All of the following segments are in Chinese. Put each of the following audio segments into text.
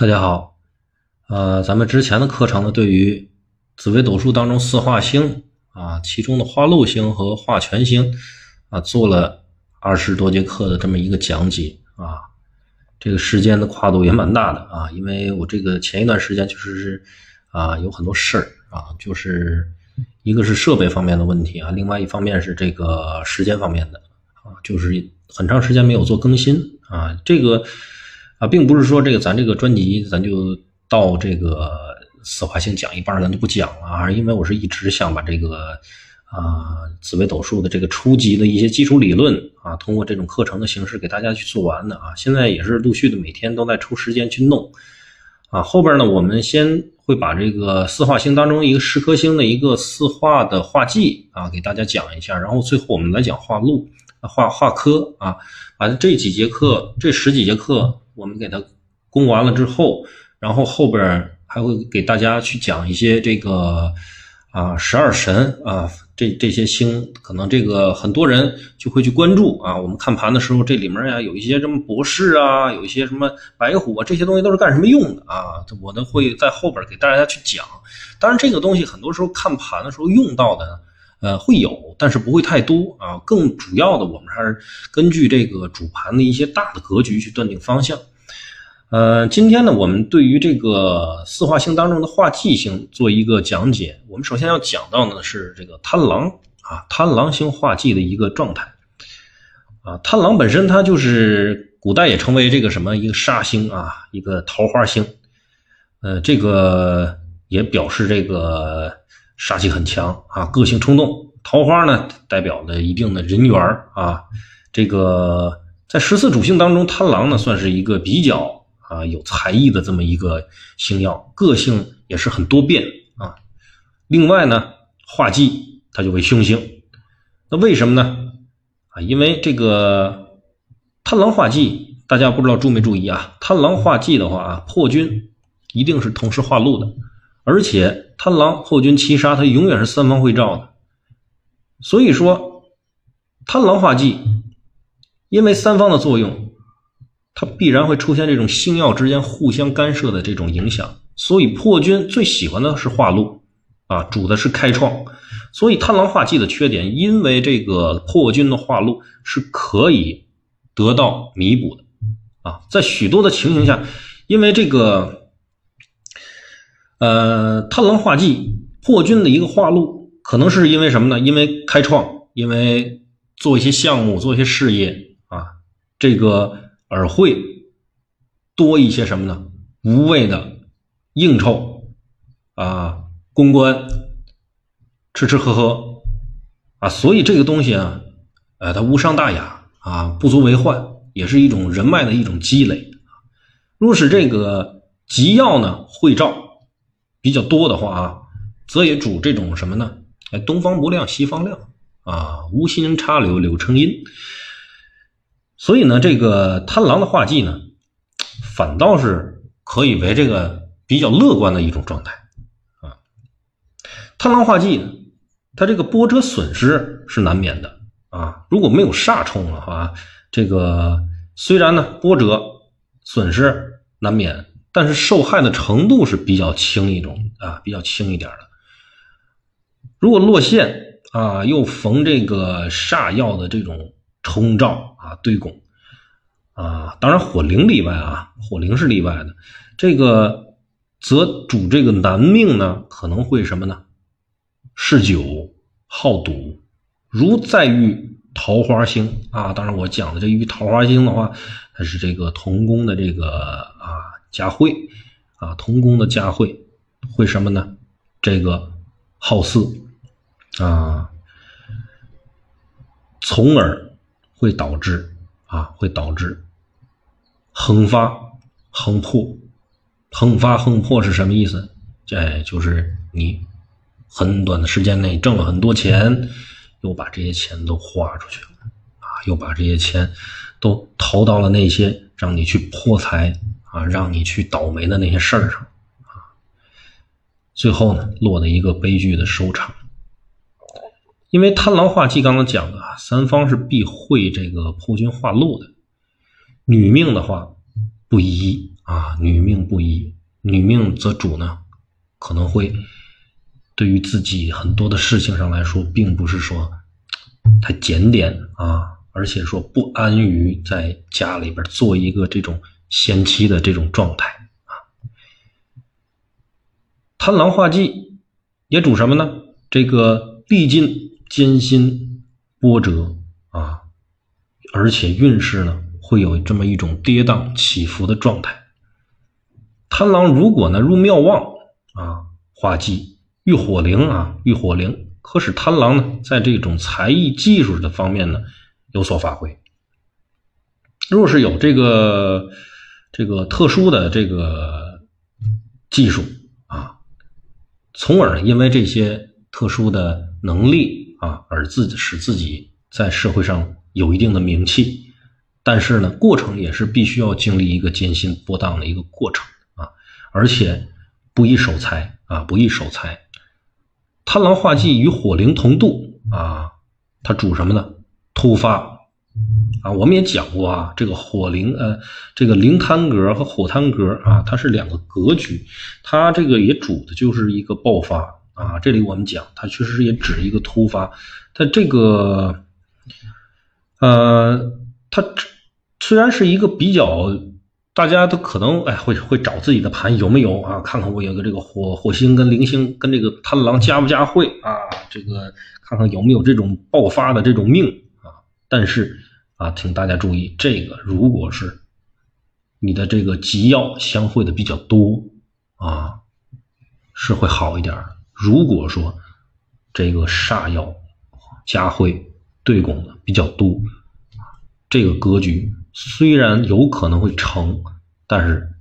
大家好，呃，咱们之前的课程呢，对于紫微斗数当中四化星啊，其中的化禄星和化权星啊，做了二十多节课的这么一个讲解啊，这个时间的跨度也蛮大的啊，因为我这个前一段时间确实是啊，有很多事儿啊，就是一个是设备方面的问题啊，另外一方面是这个时间方面的啊，就是很长时间没有做更新啊，这个。啊，并不是说这个咱这个专辑咱就到这个四化星讲一半咱就不讲了啊，因为我是一直想把这个啊紫微斗数的这个初级的一些基础理论啊，通过这种课程的形式给大家去做完的啊。现在也是陆续的每天都在抽时间去弄啊。后边呢，我们先会把这个四化星当中一个十颗星的一个四化的化忌啊给大家讲一下，然后最后我们来讲化禄、化化科啊，把这几节课这十几节课。我们给它攻完了之后，然后后边还会给大家去讲一些这个啊十二神啊这这些星，可能这个很多人就会去关注啊。我们看盘的时候，这里面呀有一些什么博士啊，有一些什么白虎啊，这些东西都是干什么用的啊？我呢会在后边给大家去讲。当然，这个东西很多时候看盘的时候用到的，呃，会有，但是不会太多啊。更主要的，我们还是根据这个主盘的一些大的格局去断定方向。呃，今天呢，我们对于这个四化星当中的化忌星做一个讲解。我们首先要讲到的是这个贪狼啊，贪狼星化忌的一个状态啊。贪狼本身它就是古代也称为这个什么一个杀星啊，一个桃花星。呃，这个也表示这个杀气很强啊，个性冲动。桃花呢，代表了一定的人缘啊。这个在十四主星当中，贪狼呢算是一个比较。啊，有才艺的这么一个星耀，个性也是很多变啊。另外呢，化忌它就为凶星，那为什么呢？啊，因为这个贪狼化忌，大家不知道注没注意啊？贪狼化忌的话啊，破军一定是同时化禄的，而且贪狼破军七杀，它永远是三方会照的。所以说，贪狼化忌，因为三方的作用。它必然会出现这种星耀之间互相干涉的这种影响，所以破军最喜欢的是化禄，啊，主的是开创，所以贪狼化忌的缺点，因为这个破军的化禄是可以得到弥补的，啊，在许多的情形下，因为这个，呃，贪狼化忌破军的一个化禄，可能是因为什么呢？因为开创，因为做一些项目，做一些事业，啊，这个。而会多一些什么呢？无谓的应酬啊，公关，吃吃喝喝啊，所以这个东西啊，呃，它无伤大雅啊，不足为患，也是一种人脉的一种积累。若是这个吉曜呢，会照比较多的话啊，则也主这种什么呢？哎，东方不亮西方亮啊，无心插柳柳成荫。所以呢，这个贪狼的画技呢，反倒是可以为这个比较乐观的一种状态啊。贪狼画技呢，它这个波折损失是难免的啊。如果没有煞冲的话，这个虽然呢波折损失难免，但是受害的程度是比较轻一种啊，比较轻一点的。如果落线啊，又逢这个煞药的这种。冲照啊，对拱啊，当然火灵例外啊，火灵是例外的。这个则主这个男命呢，可能会什么呢？嗜酒好赌，如再遇桃花星啊。当然，我讲的这遇桃花星的话，它是这个同宫的这个啊佳慧啊，同宫的佳慧会什么呢？这个好色啊，从而。会导致啊，会导致横发横破，横发横破是什么意思？哎，就是你很短的时间内挣了很多钱，又把这些钱都花出去了啊，又把这些钱都投到了那些让你去破财啊，让你去倒霉的那些事儿上啊，最后呢，落得一个悲剧的收场。因为贪狼化忌，刚刚讲的啊，三方是必会这个破军化禄的。女命的话不宜啊，女命不宜，女命则主呢，可能会对于自己很多的事情上来说，并不是说太检点啊，而且说不安于在家里边做一个这种贤妻的这种状态啊。贪狼化忌也主什么呢？这个历尽艰辛波折啊，而且运势呢会有这么一种跌宕起伏的状态。贪狼如果呢入庙旺啊，化忌遇火灵啊，遇火灵，可使贪狼呢在这种才艺技术的方面呢有所发挥。若是有这个这个特殊的这个技术啊，从而因为这些特殊的能力啊而自己使自己在社会上有一定的名气，但是呢过程也是必须要经历一个艰辛波荡的一个过程啊。而且不易守财啊，不易守财。贪狼化忌与火灵同度啊，它主什么呢？突发啊，我们也讲过啊，这个火灵呃，这个灵贪格和火贪格啊，它是两个格局，它这个也主的就是一个爆发啊。这里我们讲，它确实也指一个突发。它这个呃，它虽然是一个比较。大家都可能哎会会找自己的盘有没有啊？看看我有个这个火火星跟零星跟这个贪狼加不加会啊？这个看看有没有这种爆发的这种命啊？但是啊，请大家注意，这个如果是你的这个吉曜相会的比较多啊，是会好一点。如果说这个煞曜加会对拱的比较多，这个格局。虽然有可能会成，但是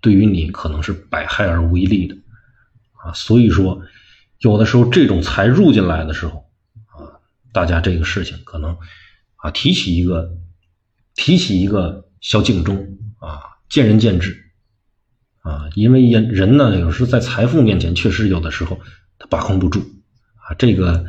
对于你可能是百害而无一利的啊。所以说，有的时候这种财入进来的时候啊，大家这个事情可能啊提起一个提起一个小警钟啊，见仁见智啊。因为人人呢，有时在财富面前，确实有的时候他把控不住啊。这个。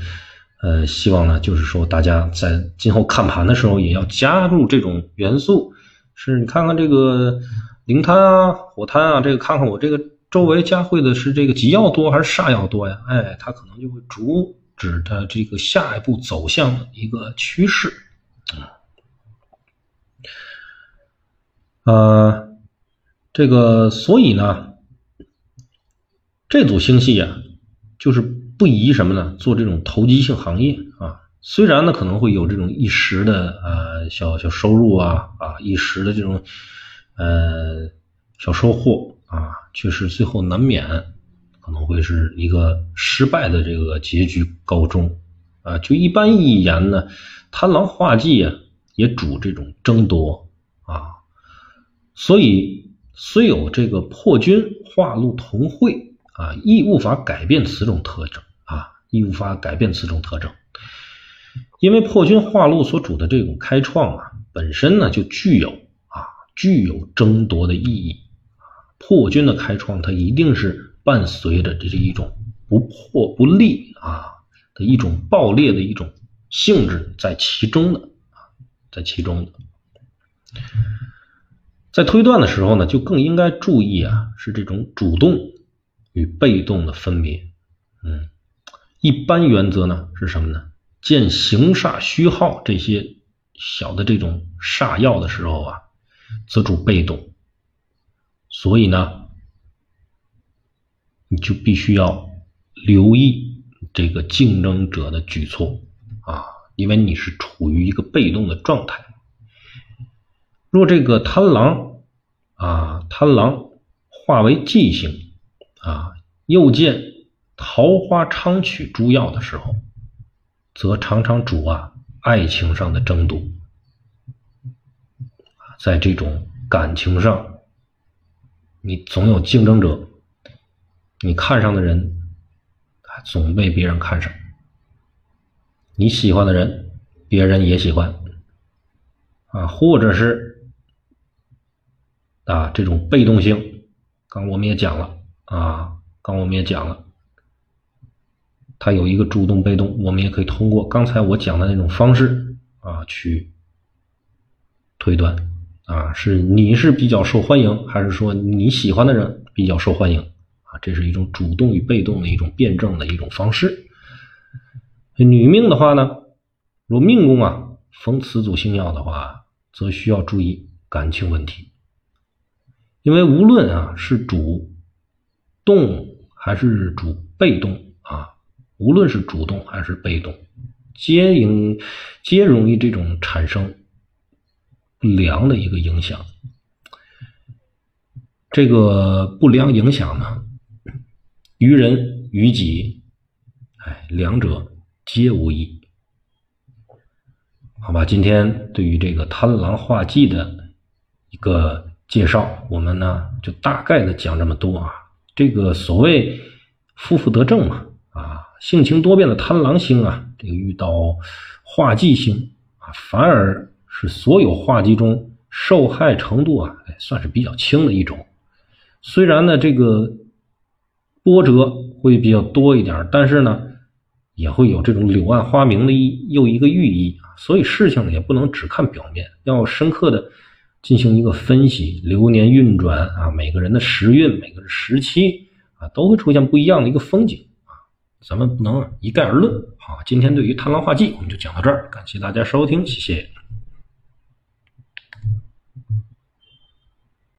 呃，希望呢，就是说大家在今后看盘的时候，也要加入这种元素，是你看看这个灵贪啊、火贪啊，这个看看我这个周围加会的是这个吉曜多还是煞曜多呀？哎，它可能就会阻止的这个下一步走向的一个趋势啊。呃，这个所以呢，这组星系啊，就是。不宜什么呢？做这种投机性行业啊，虽然呢可能会有这种一时的呃小小收入啊啊一时的这种呃小收获啊，确实最后难免可能会是一个失败的这个结局告终啊。就一般意义言呢，贪狼化忌啊也主这种争夺啊，所以虽有这个破军化禄同会。啊，亦无法改变此种特征啊，亦无法改变此种特征，因为破军化禄所主的这种开创啊，本身呢就具有啊具有争夺的意义。破军的开创，它一定是伴随着这是一种不破不立啊的一种爆裂的一种性质在其中的啊，在其中的，在推断的时候呢，就更应该注意啊，是这种主动。与被动的分别，嗯，一般原则呢是什么呢？见行煞虚耗这些小的这种煞药的时候啊，则主被动，所以呢，你就必须要留意这个竞争者的举措啊，因为你是处于一个被动的状态。若这个贪狼啊，贪狼化为忌星。啊，又见桃花昌曲诸药的时候，则常常主啊爱情上的争夺。在这种感情上，你总有竞争者，你看上的人，总被别人看上；你喜欢的人，别人也喜欢。啊，或者是啊这种被动性，刚我们也讲了。啊，刚我们也讲了，它有一个主动被动，我们也可以通过刚才我讲的那种方式啊去推断啊，是你是比较受欢迎，还是说你喜欢的人比较受欢迎啊？这是一种主动与被动的一种辩证的一种方式。女命的话呢，若命宫啊逢此组星耀的话，则需要注意感情问题，因为无论啊是主动还是主被动啊，无论是主动还是被动，皆应皆容易这种产生不良的一个影响。这个不良影响呢，于人于己，哎，两者。皆无益，好吧？今天对于这个贪狼化忌的一个介绍，我们呢就大概的讲这么多啊。这个所谓负负得正嘛，啊，性情多变的贪狼星啊，这个遇到化忌星啊，反而是所有化忌中受害程度啊，算是比较轻的一种。虽然呢，这个波折会比较多一点，但是呢。也会有这种柳暗花明的一又一个寓意啊，所以事情呢也不能只看表面，要深刻的进行一个分析。流年运转啊，每个人的时运、每个时期啊，都会出现不一样的一个风景啊，咱们不能一概而论。啊，今天对于贪狼化忌，我们就讲到这儿，感谢大家收听，谢谢。